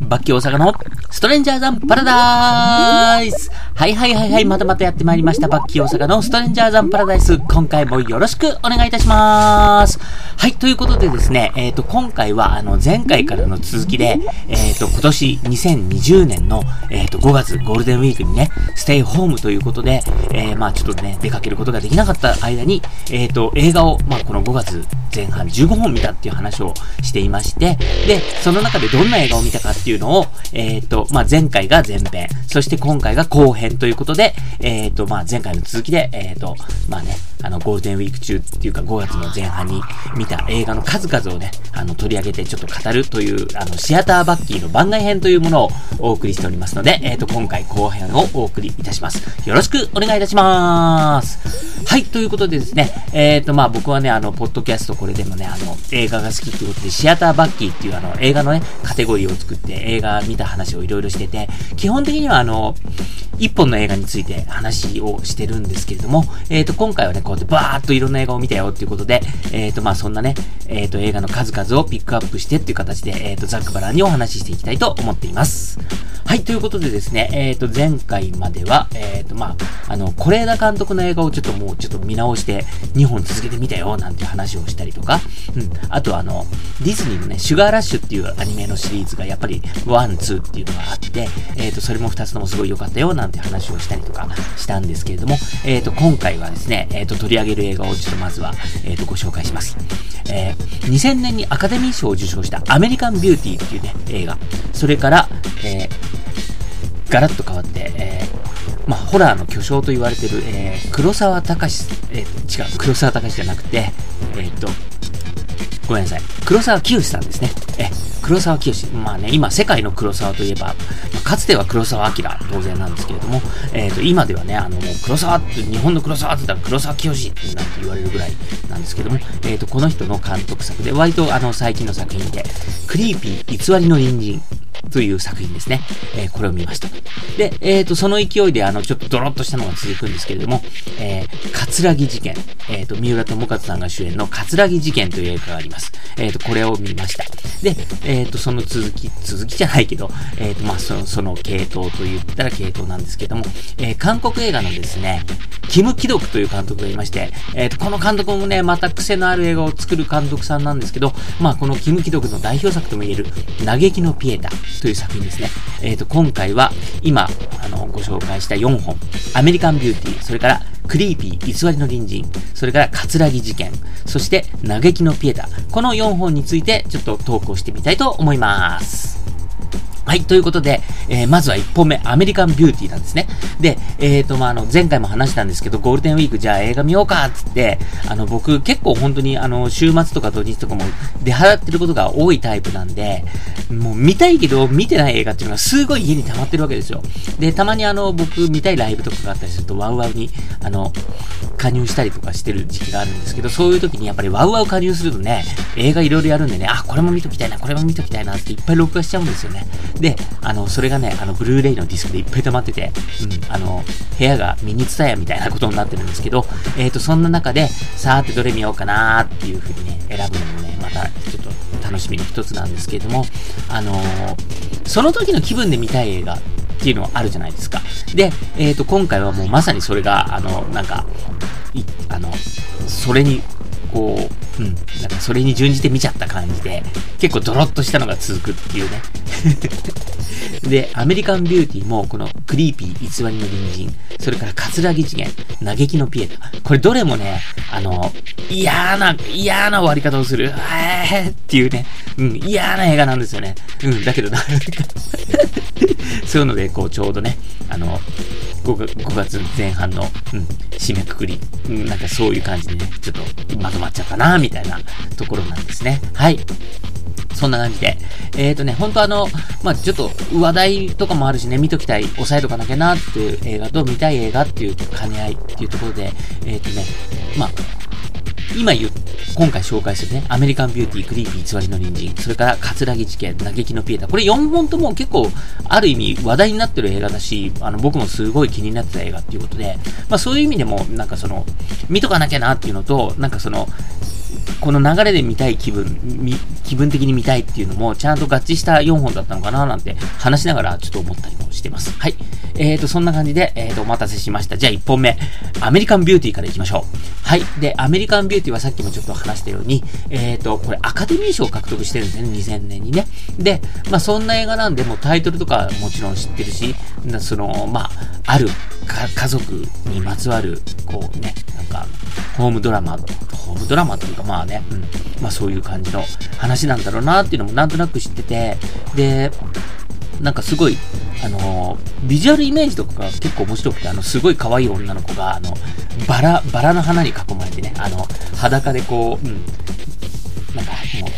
バッキー大阪のストレンジャーザンパラダイス。はいはいはいはい、またまたやってまいりました。バッキー大阪のストレンジャーザンパラダイス。今回もよろしくお願いいたします。はい、ということでですね、えっ、ー、と、今回は、あの、前回からの続きで、えっ、ー、と、今年2020年の、えっ、ー、と、5月ゴールデンウィークにね、ステイホームということで、えまあちょっとね、出かけることができなかった間に、えっ、と、映画を、まあこの5月前半15本見たっていう話をしていまして、で、その中でどんな映画を見たかっていうのを、えっ、と、まあ前回が前編、そして今回が後編ということで、えっ、ー、と、まあ、前回の続きで、えっ、ー、と、まあね、あの、ゴールデンウィーク中っていうか5月の前半に見た映画の数々をね、あの、取り上げてちょっと語るという、あの、シアターバッキーの番外編というものをお送りしておりますので、えっ、ー、と、今回後編をお送りいたします。よろしくお願いいたします。はい、ということでですね、えっ、と、まあ、僕はね、あの、ポッドキャストこれでもね、あの、映画が好きってことで、シアターバッキーっていうあの、映画のね、カテゴリーを作って映画見た話をいろいろしてて、基本的にはあの、一本の映画について話をしてるんですけれども、えっ、ー、と、今回はね、こうバーっといろんな映画を見たよっていうことで、えっ、ー、と、まあ、そんなね、えっ、ー、と、映画の数々をピックアップしてっていう形で、えっ、と、ザックバラにお話ししていきたいと思っています。はい、ということでですね、えっ、と、前回までは、えっ、と、まあ、あの、是枝監督の映画をちょっともうちょっと見直して、2本続けてみたよ、なんて話をしたりとか、うん、あとあの、ディズニーのね、シュガーラッシュっていうアニメのシリーズがやっぱり、 one、two っていうのがあって、えっ、と、それも2つともすごい良かったよ、なんて話をしたりとかしたんですけれども、えっ、と、今回はですね、えっ、と、取り上げる映画をちょっとまずは、えっ、と、ご紹介します。え2000年にアカデミー賞を受賞したアメリカンビューティーっていうね、映画。それから、えガラッと変わって、えまあ、ホラーの巨匠と言われてる、え黒沢隆え違う、黒沢隆じゃなくて、えっと、ごめんなさい。黒沢清さんですね。え、黒沢清。まあね、今、世界の黒沢といえば、ま、かつては黒沢明当然なんですけれども、えっ、ー、と、今ではね、あの、黒沢って、日本の黒沢って言ったら黒沢清なんて言われるぐらいなんですけども、えっ、ー、と、この人の監督作で、割とあの、最近の作品で、クリーピー偽りの隣人という作品ですね。えー、これを見ました。で、えっ、ー、と、その勢いで、あの、ちょっとドロッとしたのが続くんですけれども、えー、カツラギ事件。えっ、ー、と、三浦智和さんが主演のカツラギ事件という映画があります。えっ、と、これを見ました。で、えっ、と、その続き、続きじゃないけど、えっ、と、まあ、その、その系統と言ったら系統なんですけども、え韓国映画のですね、キム・キドクという監督がいまして、えっ、と、この監督もね、また癖のある映画を作る監督さんなんですけど、まあ、このキム・キドクの代表作とも言える、嘆きのピエタという作品ですね。えっ、と、今回は、今、あの、ご紹介した4本、アメリカンビューティー、それから、クリーピー、偽りの隣人、それから、カツラギ事件、そして、嘆きのピエタ、この4本について、ちょっと投稿してみたいと思います。はい、ということで、えー、まずは1本目、アメリカンビューティーなんですね。で、えっ、ー、と、まあ、あの、前回も話したんですけど、ゴールデンウィークじゃあ映画見ようか、つって、あの、僕結構本当に、あの、週末とか土日とかも出払ってることが多いタイプなんで、もう見たいけど見てない映画っていうのがすごい家に溜まってるわけですよ。で、たまにあの、僕見たいライブとかがあったりすると、ワウワウに、あの、加入したりとかしてる時期があるんですけど、そういう時にやっぱりワウワウ加入するとね、映画いろいろやるんでね、あ、これも見ときたいな、これも見ときたいなっていっぱい録画しちゃうんですよね。で、あの、それがね、あの、ブルーレイのディスクでいっぱい溜まってて、うん、あの、部屋がミニツタヤみたいなことになってるんですけど、えっ、ー、と、そんな中で、さーってどれ見ようかなーっていう風にね、選ぶのもね、また、ちょっと楽しみの一つなんですけれども、あのー、その時の気分で見たい映画っていうのはあるじゃないですか。で、えっ、ー、と、今回はもうまさにそれが、あの、なんか、い、あの、それにこう、うん、なんかそれに準じて見ちゃった感じで、結構ドロッとしたのが続くっていうね。で、アメリカンビューティーも、このクリーピー偽りの隣人、それからカツラギ次元、嘆きのピエタ。これどれもね、あの、嫌な、嫌な終わり方をする、えーっていうね、うん、嫌な映画なんですよね。うん、だけどなんか そういうので、こう、ちょうどね、あの、5, 月前半の、うん、締めくくり、うん、なんかそういう感じでね、ちょっとまとまっちゃったな、みたいなたいなところなんですね。はい。そんな感じで。えっ、ー、とね、ほんとあの、まあ、ちょっと話題とかもあるしね、見ときたい、押さえとかなきゃなっていう映画と見たい映画っていう兼ね合いっていうところで、えっ、ー、とね、まあ、今言う、今回紹介するね、アメリカンビューティー、クリーピー、偽りの隣人、それから、カツラギ事件、嘆きのピエタ。これ4本とも結構、ある意味話題になってる映画だし、あの、僕もすごい気になってた映画っていうことで、まあそういう意味でも、なんかその、見とかなきゃなっていうのと、なんかその、この流れで見たい気分、気分的に見たいっていうのも、ちゃんと合致した4本だったのかななんて話しながらちょっと思ったりもしてます。はい。えーと、そんな感じで、えーと、お待たせしました。じゃあ1本目、アメリカンビューティーからいきましょう。はい。で、アメリカンビューティーはさっきもちょっと話したように、えーと、これアカデミー賞を獲得してるんですね、2000年にね。で、まあそんな映画なんで、もうタイトルとかもちろん知ってるし、その、まあ、ある家族にまつわる、こうね、なんか、ホームドラマ、ホームドラマというかまあね、うん、まあそういう感じの話なんだろうなっていうのもなんとなく知ってて、で、なんかすごい、あのー、ビジュアルイメージとかが結構面白くて、あの、すごい可愛い女の子が、あの、バラ、バラの花に囲まれてね、あの、裸でこう、うん、なんかもう、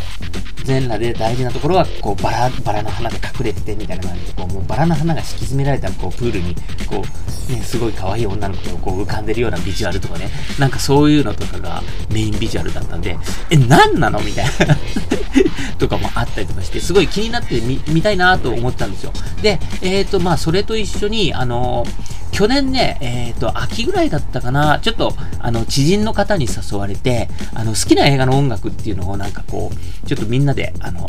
全裸で大事なところは、こう、バラ、バラの花で隠れてて、みたいな感じで、こう、もうバラの花が敷き詰められた、こう、プールに、こう、ね、すごい可愛い女の子がこう浮かんでるようなビジュアルとかね、なんかそういうのとかがメインビジュアルだったんで、え、何なのみたいなとかもあったりとかして、すごい気になってみ、見たいなと思ったんですよ。で、えっ、ー、と、まあ、それと一緒に、あのー去年ね、えっ、ー、と、秋ぐらいだったかな、ちょっと、あの、知人の方に誘われて、あの、好きな映画の音楽っていうのをなんかこう、ちょっとみんなで、あの、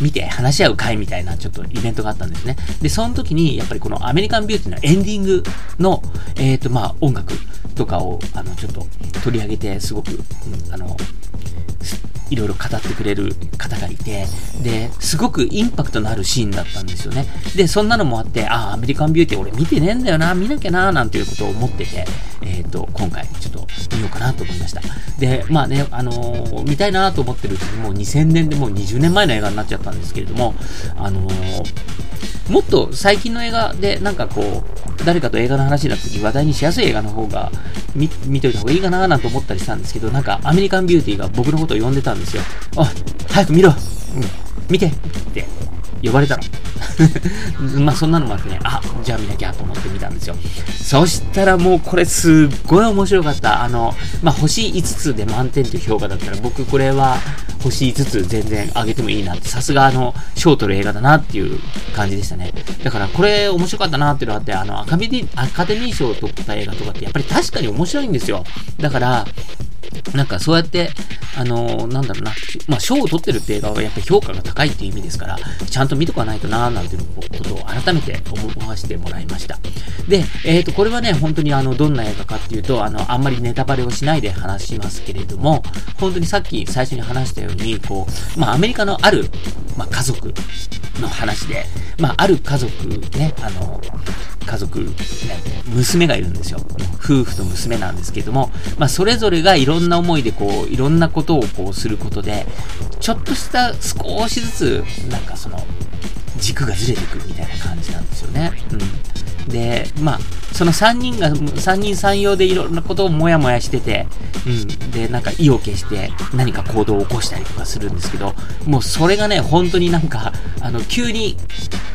見て話し合う会みたいなちょっとイベントがあったんですね。で、その時に、やっぱりこのアメリカンビューティーのエンディングの、えっ、ー、と、まあ、音楽とかを、あの、ちょっと取り上げて、すごく、うん、あの、いろいろ語ってくれる方がいて、で、すごくインパクトのあるシーンだったんですよね。で、そんなのもあって、ああ、アメリカンビューティー俺見てねえんだよな、見なきゃな、なんていうことを思ってて、えっ、ー、と、今回ちょっと見ようかなと思いました。で、まあね、あのー、見たいなと思ってるうちにもう2000年でもう20年前の映画になっちゃったんですけれども、あのーもっと最近の映画でなんかこう、誰かと映画の話になった時話題にしやすい映画の方が見、見といた方がいいかななんて思ったりしたんですけど、なんかアメリカンビューティーが僕のことを呼んでたんですよ。あ、早く見ろうん、見てって呼ばれたの。まあそんなのもあってね、あ、じゃあ見なきゃと思って見たんですよ。そしたらもうこれすっごい面白かった。あの、まあ星5つで満点という評価だったら僕これは星5つ全然上げてもいいなって、さすがあの、賞取る映画だなっていう感じでしたね。だからこれ面白かったなっていうのがあって、あの、アカデミー賞を取った映画とかってやっぱり確かに面白いんですよ。だから、なんかそうやって、あのー、なんだろうな、まあ、賞を取ってるって映画はやっぱ評価が高いっていう意味ですから、ちゃんと見とかないとなーなんていうことを改めて思わせてもらいました。で、えっ、ー、と、これはね、本当にあの、どんな映画かっていうと、あの、あんまりネタバレをしないで話しますけれども、本当にさっき最初に話したように、こう、まあ、アメリカのある、まあ、家族の話で、まあ、ある家族ね、あの、家族、ね、娘がいるんですよ。夫婦と娘なんですけども、まあ、それぞれがいろんな思いでこう、いろんなことをこうすることで、ちょっとした少しずつ、なんかその、軸がずれてくるみたいな感じなんですよね。うん。で、まあ、その3人が、3人3様でいろんなことをもやもやしてて、うん。で、なんか意を決して何か行動を起こしたりとかするんですけど、もうそれがね、本当になんか、あの、急に、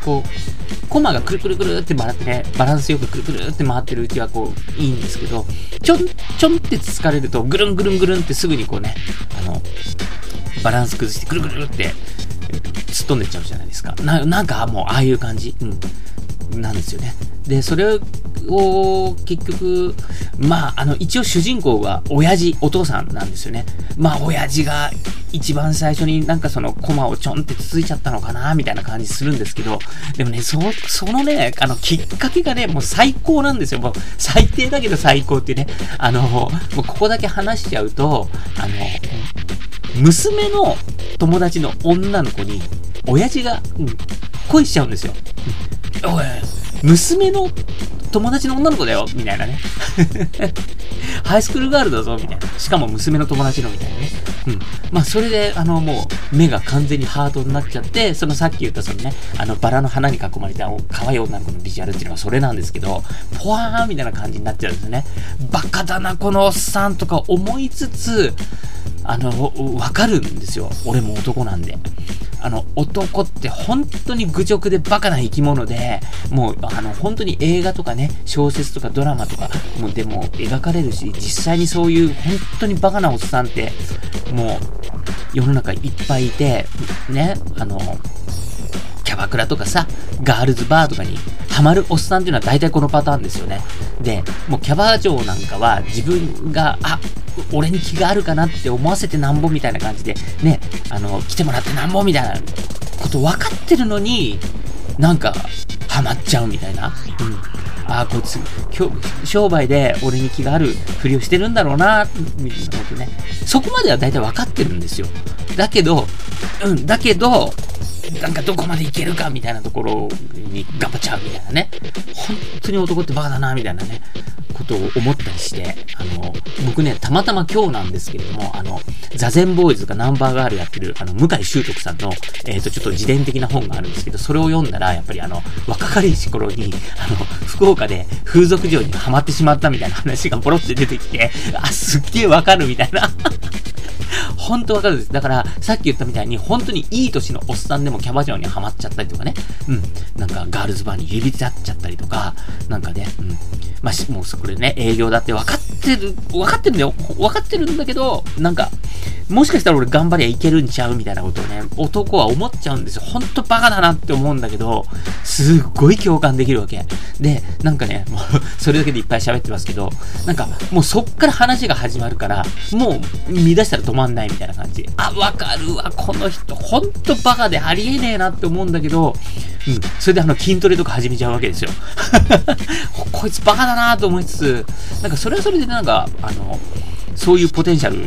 こう、コマがくるくるくるって回ってね、バランスよくくるくるって回ってるうちはこう、いいんですけど、ちょん、ちょんって疲れると、ぐるんぐるんぐるんってすぐにこうね、あの、バランス崩してくるくるって、突っ飛んでっちゃうじゃないですか。な、なんかもう、ああいう感じ。うん。なんですよね。で、それを結局、まあ、あの、一応主人公は親父、お父さんなんですよね。まあ、親父が一番最初になんかそのコマをちょんってつついちゃったのかな、みたいな感じするんですけど、でもね、そ、そのね、あの、きっかけがね、もう最高なんですよ。もう最低だけど最高ってね、あの、もうここだけ話しちゃうと、あの、娘の友達の女の子に、親父が、うん、恋しちゃうんですよ。おい、娘の友達の女の子だよ、みたいなね。ハイスクールガールだぞ、みたいな。しかも娘の友達の、みたいなね。うん。まあ、それで、あの、もう、目が完全にハートになっちゃって、そのさっき言ったそのね、あの、バラの花に囲まれた可愛い女の子のビジュアルっていうのはそれなんですけど、ポワーンみたいな感じになっちゃうんですね。バカだな、このおっさんとか思いつつ、あの、わかるんですよ。俺も男なんで。あの、男って本当に愚直でバカな生き物で、もう、あの、本当に映画とかね、小説とかドラマとか、もうでも描かれるし、実際にそういう本当にバカなおっさんって、もう、世の中いっぱいいて、ね、あの、キャバクラとかさ、ガールズバーとかにハマるおっさんっていうのは大体このパターンですよね。で、もうキャバ嬢なんかは自分が、あ、俺に気があるかなって思わせてなんぼみたいな感じで、ね、あの、来てもらってなんぼみたいなこと分かってるのに、なんか、ハマっちゃうみたいな。うん。ああ、こいつ、商売で俺に気があるふりをしてるんだろうな、みたいなことね。そこまでは大体分かってるんですよ。だけど、うん、だけど、なんかどこまでいけるかみたいなところに頑張っちゃうみたいなね。本当に男ってバカだな、みたいなね。ことを思ったりして、あの、僕ね、たまたま今日なんですけれども、あの、座禅ボーイズがナンバーガールやってる、あの、向井修徳さんの、えっ、ー、と、ちょっと自伝的な本があるんですけど、それを読んだら、やっぱりあの、若かりし頃に、あの、福岡で風俗嬢にハマってしまったみたいな話がポロって出てきて、あ、すっげえわかるみたいな。本当わかるです。だから、さっき言ったみたいに、本当にいい年のおっさんでもキャバ嬢にはまっちゃったりとかね。うん。なんか、ガールズバーに指立っちゃったりとか、なんかね、うん。まあ、もうこれね、営業だって分かってる、分かってるんだよ。分かってるんだけど、なんか、もしかしたら俺頑張りゃいけるんちゃうみたいなことをね、男は思っちゃうんですよ。ほんとバカだなって思うんだけど、すっごい共感できるわけ。で、なんかね、もう それだけでいっぱい喋ってますけど、なんか、もうそっから話が始まるから、もう、見出したら止まんないみたいな感じ。あ、わかるわ、この人、ほんとバカでありえねえなって思うんだけど、うん、それであの筋トレとか始めちゃうわけですよ。こいつバカだなと思いつつ、なんかそれはそれでなんか、あの、そういうポテンシャル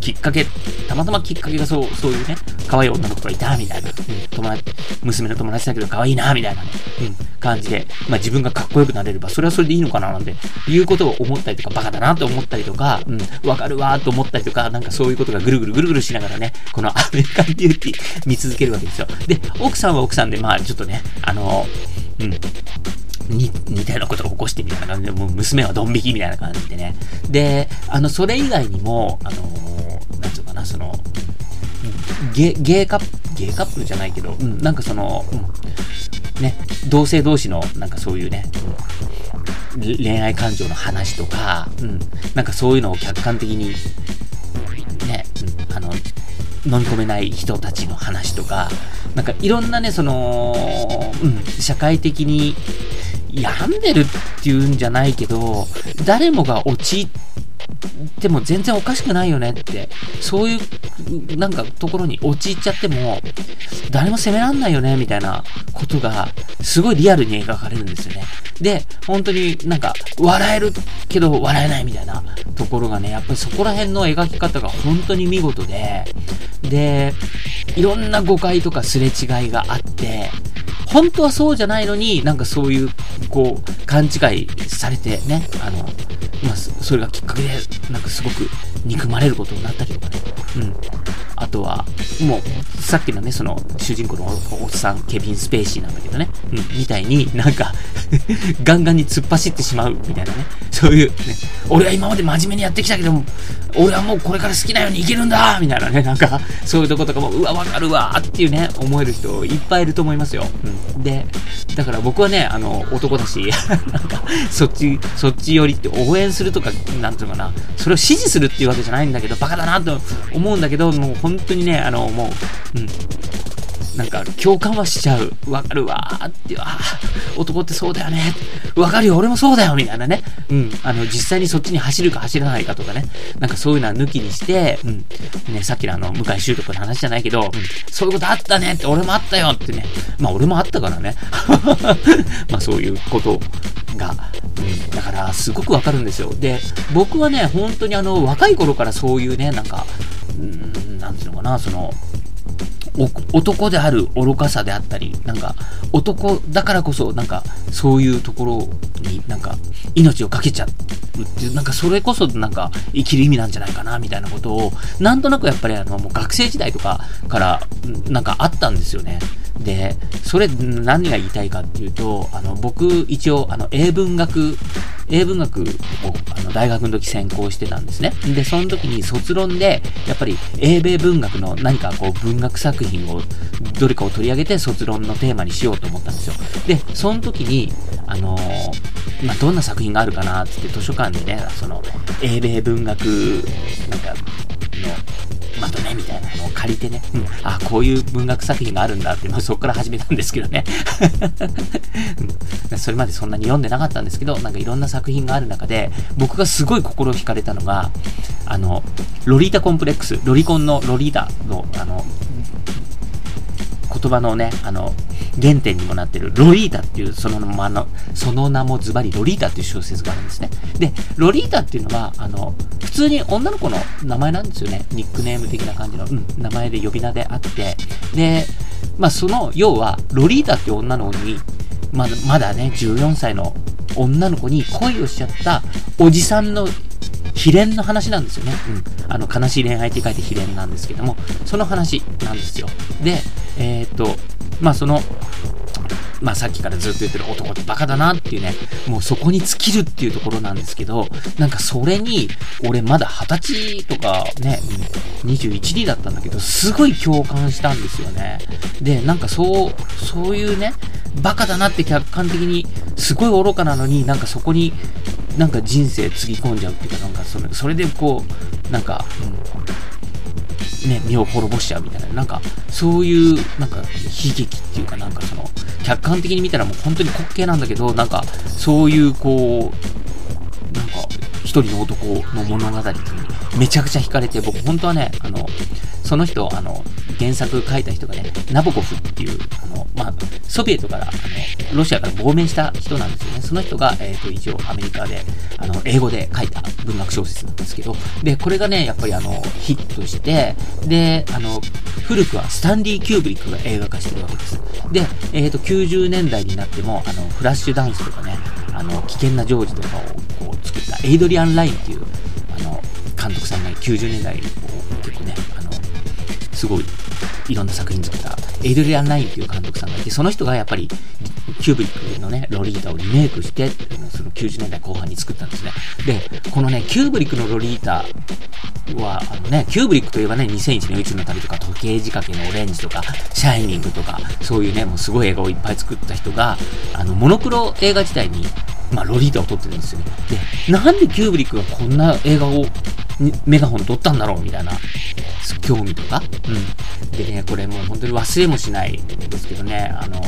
きっかけ、たまたまきっかけがそう、そういうね、可愛い女の子がいた、みたいな、うん、友達、娘の友達だけど可愛いな、みたいなね、うん、感じで、まあ自分がかっこよくなれれば、それはそれでいいのかな、なんて、いうことを思ったりとか、バカだなと思ったりとか、うん、わかるわーと思ったりとか、なんかそういうことがぐるぐるぐるぐるしながらね、このアメリカンビューティー見続けるわけですよ。で、奥さんは奥さんで、まあちょっとね、あの、うん、に、似たようなことを起こしてみたいな感じで、もう娘はドン引きみたいな感じでね。で、あの、それ以外にも、あのー、なんつうかな、その、ゲ、ゲーカップ、ゲーカップルじゃないけど、うん、なんかその、うん、ね、同性同士の、なんかそういうね、うん、恋愛感情の話とか、うん、なんかそういうのを客観的に、ね、うん、あの、飲み込めない人たちの話とか、なんかいろんなね、その、うん、社会的に病んでるっていうんじゃないけど、誰もが陥っても全然おかしくないよねって、そういうなんかところに陥っちゃっても、誰も責めらんないよねみたいなことが、すごいリアルに描かれるんですよね。で、本当になんか、笑えるけど笑えないみたいなところがね、やっぱりそこら辺の描き方が本当に見事で、で、いろんな誤解とかすれ違いがあって、本当はそうじゃないのに、なんかそういう、こう、勘違いされてね、あの、まあ、それがきっかけで、なんかすごく憎まれることになったりとかね。うん。あとは、もう、さっきのね、その、主人公のおっさん、ケビン・スペーシーなんだけどね、うん、みたいになんか ガンガンに突っ走ってしまうみたいなね、そういう、ね、俺は今まで真面目にやってきたけども、俺はもうこれから好きなように生きるんだみたいなね、なんか、そういうとことかも、うわ、わかるわっていうね、思える人いっぱいいると思いますよ。うん。で、だから僕はね、あの、男だし、なんか、そっち、そっち寄りって応援するとか、なんていうのかな、それを支持するっていうわけじゃないんだけど、バカだなと思うんだけど、もう本当にね、あの、もう、うん。なんか、共感はしちゃう。わかるわーって、あ男ってそうだよね。わかるよ、俺もそうだよ、みたいなね。うん。あの、実際にそっちに走るか走らないかとかね。なんかそういうのは抜きにして、うん。ね、さっきのあの、向井修徳の話じゃないけど、うん、そういうことあったねって、俺もあったよってね。まあ、俺もあったからね。まあ、そういうことが、うん。だから、すごくわかるんですよ。で、僕はね、本当にあの、若い頃からそういうね、なんか、うん、なんていうのかな、その、男である愚かさであったり、なんか、男だからこそ、なんか、そういうところになんか、命を懸けちゃうっていう、なんか、それこそ、なんか、生きる意味なんじゃないかな、みたいなことを、なんとなくやっぱり、あの、もう学生時代とかから、なんかあったんですよね。で、それ何が言いたいかっていうと、あの、僕、一応、あの、英文学、英文学を、あの、大学の時専攻してたんですね。で、その時に卒論で、やっぱり、英米文学の何かこう、文学作品を、どれかを取り上げて卒論のテーマにしようと思ったんですよ。で、その時に、あのー、まあ、どんな作品があるかなって図書館でね、その、英米文学、なんか、の、まあ、ほどね、みたいなのを借りてね、うん、あ、こういう文学作品があるんだって、まあ、そこから始めたんですけどね、うん。それまでそんなに読んでなかったんですけど、なんかいろんな作品がある中で、僕がすごい心惹かれたのが、あの、ロリータコンプレックス、ロリコンのロリータの、あの、言葉のね、あの、原点にもなってるロリータっていうその名の、その名もズバリロリータっていう小説があるんですね。で、ロリータっていうのは、あの、普通に女の子の名前なんですよね。ニックネーム的な感じの、うん、名前で呼び名であって、で、まあその、要は、ロリータっていう女の子に、まだ、まだね、14歳の女の子に恋をしちゃったおじさんの秘伝の話なんですよね。うん。あの、悲しい恋愛って書いて秘伝なんですけども、その話なんですよ。で、えー、っと、まあその、まあさっきからずっと言ってる男ってバカだなっていうね、もうそこに尽きるっていうところなんですけど、なんかそれに、俺まだ20歳とかね、21、2だったんだけど、すごい共感したんですよね。で、なんかそう、そういうね、バカだなって客観的に、すごい愚かなのに、なんかそこに、なんか人生つぎ込んじゃうっていうか、なんかそれそれでこう、なんか、うんね、身を滅ぼしちゃうみたいな、なんか、そういう、なんか、悲劇っていうか、なんかその、客観的に見たらもう本当に滑稽なんだけど、なんか、そういう、こう、なんか、一人の男の物語にめちゃくちゃ惹かれて、僕本当はね、あの、その人、あの、原作書いた人がね、ナボコフっていう、あの、まあ、ソビエトから、あの、ロシアから亡命した人なんですよね。その人が、えっ、ー、と、一応アメリカで、あの、英語で書いた文学小説なんですけど、で、これがね、やっぱりあの、ヒットして、で、あの、古くはスタンディ・キューブリックが映画化してるわけです。で、えっ、ー、と、90年代になっても、あの、フラッシュダンスとかね、あの、危険なジョージとかをこう作ったエイドリアン・ラインっていう、あの、監督さんが90年代を結構ね、あの、すごいいろんな作品作ったエイドリアン・ラインっていう監督さんがいて、その人がやっぱりキューブリックのね、ロリータをリメイクして、その90年代後半に作ったんですね。で、このね、キューブリックのロリータは、あのね、キューブリックといえばね、2001年宇宙の旅とか、時計仕掛けのオレンジとか、シャイニングとか、そういうね、もうすごい映画をいっぱい作った人が、あの、モノクロ映画自体に、まあ、ロリータを撮ってるんですよ。で、なんでキューブリックがこんな映画を、メガホン取ったんだろうみたいな、興味とか？うん。でね、これもう本当に忘れもしないですけどね、あの、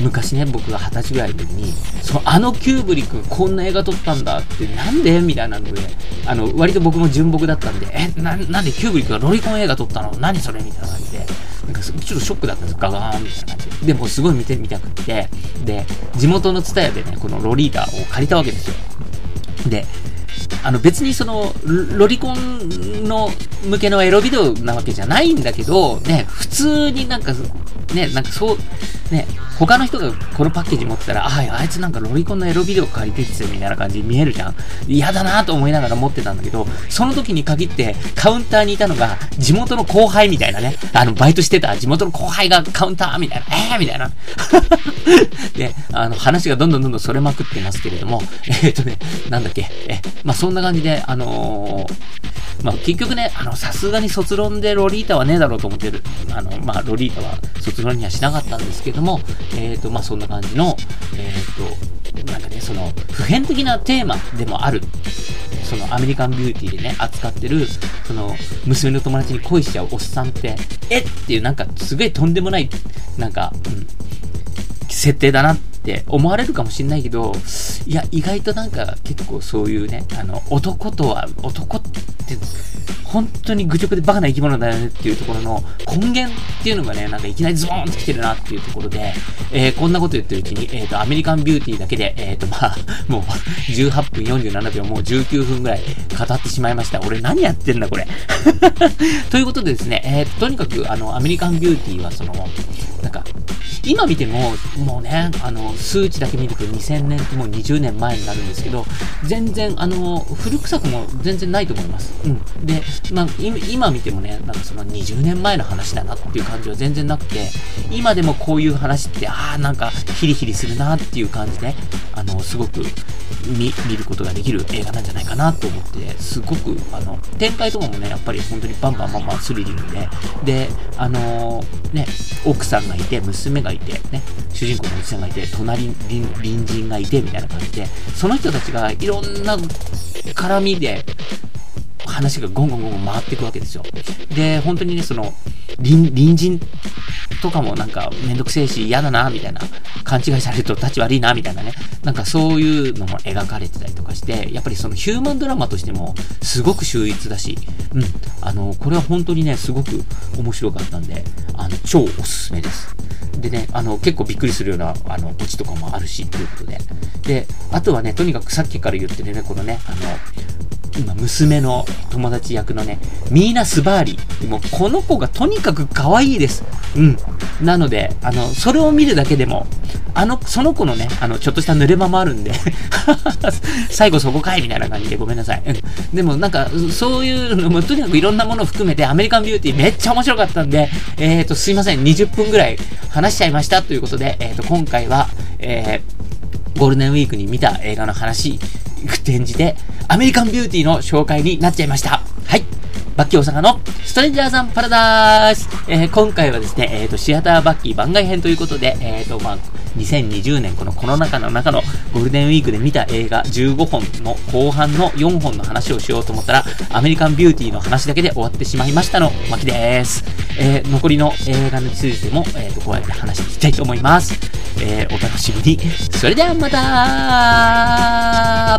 昔ね、僕が二十歳ぐらいの時に、そあのキューブリックがこんな映画撮ったんだって、なんで？みたいなので、あの、割と僕も純朴だったんで、え、な、なんでキューブリックがロリコン映画撮ったの？何それ？みたいな感じで、なんかちょっとショックだったんですよ。ガガーンみたいな感じで。でもすごい見てみたくって、で、地元のツタヤでね、このロリータを借りたわけですよ。で、あの別にその、ロリコンの向けのエロビデオなわけじゃないんだけど、ね、普通になんか、ね、なんかそう、ね、他の人がこのパッケージ持ってたら、ああ、あいつなんかロリコンのエロビデオ借りてっすよみたいな感じに見えるじゃん。嫌だなと思いながら持ってたんだけど、その時に限ってカウンターにいたのが地元の後輩みたいなね、あの、バイトしてた地元の後輩がカウンターみたいな、えーみたいな。で、あの、話がどんどんどんどんそれまくってますけれども、えー、っとね、なんだっけ、え、まあ、そんな感じで、あのー、まあ、結局ね、あの、さすがに卒論でロリータはねえだろうと思ってる。あの、まあ、ロリータは卒論にはしなかったんですけども、えっ、ー、と、まあ、そんな感じの、えっ、ー、と、なんかね、その、普遍的なテーマでもある。そのアメリカンビューティーでね、扱ってる、その、娘の友達に恋しちゃうおっさんって、えっていう、なんか、すごいとんでもない、なんか、うん、設定だなって思われるかもしんないけど、いや、意外となんか結構そういうね、あの、男とは、男って、本当に愚直でバカな生き物だよねっていうところの根源っていうのがね、なんかいきなりズボーンと来てるなっていうところで、えー、こんなこと言ってるうちに、えっ、ー、と、アメリカンビューティーだけで、えっ、ー、と、まあ、もう18分47秒、もう19分ぐらい語ってしまいました。俺何やってんだ、これ。ということでですね、えー、ととにかく、あの、アメリカンビューティーはその、今見ても、もうね、あの、数値だけ見ると2000年ってもう20年前になるんですけど、全然、あの、古臭くも全然ないと思います。うん。で、まあ、今見てもね、なんかその20年前の話だなっていう感じは全然なくて、今でもこういう話って、ああ、なんかヒリヒリするなっていう感じで、あの、すごく見ることができる映画なんじゃないかなと思って、すごく、あの、展開とかもね、やっぱり本当にバンバンバンバンスリリングで、で、あの、ね、奥さんがいて、娘がいて、ね、主人公のおじさんがいて、隣に隣人がいて、みたいな感じで、その人たちがいろんな絡みで、話がゴンゴンゴンゴン回っていくわけですよ。で、本当にね、その、隣、隣人とかもなんかめんどくせえし嫌だな、みたいな、勘違いされると立ち悪いな、みたいなね、なんかそういうのも描かれてたりとかして、やっぱりそのヒューマンドラマとしてもすごく秀逸だし、うん、あの、これは本当にね、すごく面白かったんで、あの、超おすすめです。でね、あの、結構びっくりするような、あの、オチとかもあるし、ということで。で、あとはね、とにかくさっきから言ってるね、このね、あの、今、娘の友達役のね、ミーナ・スバーリ。もう、この子がとにかく可愛いです。うん。なので、あの、それを見るだけでも、あの、その子のね、あの、ちょっとした濡れ場もあるんで 最後そこかいみたいな感じでごめんなさい。うん。でも、なんか、そういうのも、とにかくいろんなものを含めて、アメリカンビューティーめっちゃ面白かったんで、えっ、ー、と、すいません、20分ぐらい話しちゃいましたということで、えっ、ー、と、今回は、えー、ゴールデンウィークに見た映画の話展示で、アメリカンビューティーの紹介になっちゃいました。はい。バッキー大阪のストレンジャーザンパラダイス、えー、今回はですね、えっ、ー、と、シアターバッキー番外編ということで、えっ、ー、と、まあ、2020年このコロナ禍の中のゴールデンウィークで見た映画15本の後半の4本の話をしようと思ったら、アメリカンビューティーの話だけで終わってしまいましたの、まきです。えー、残りの映画についても、えっ、と、こうやって話していきたいと思います。えお楽しみに。それではまた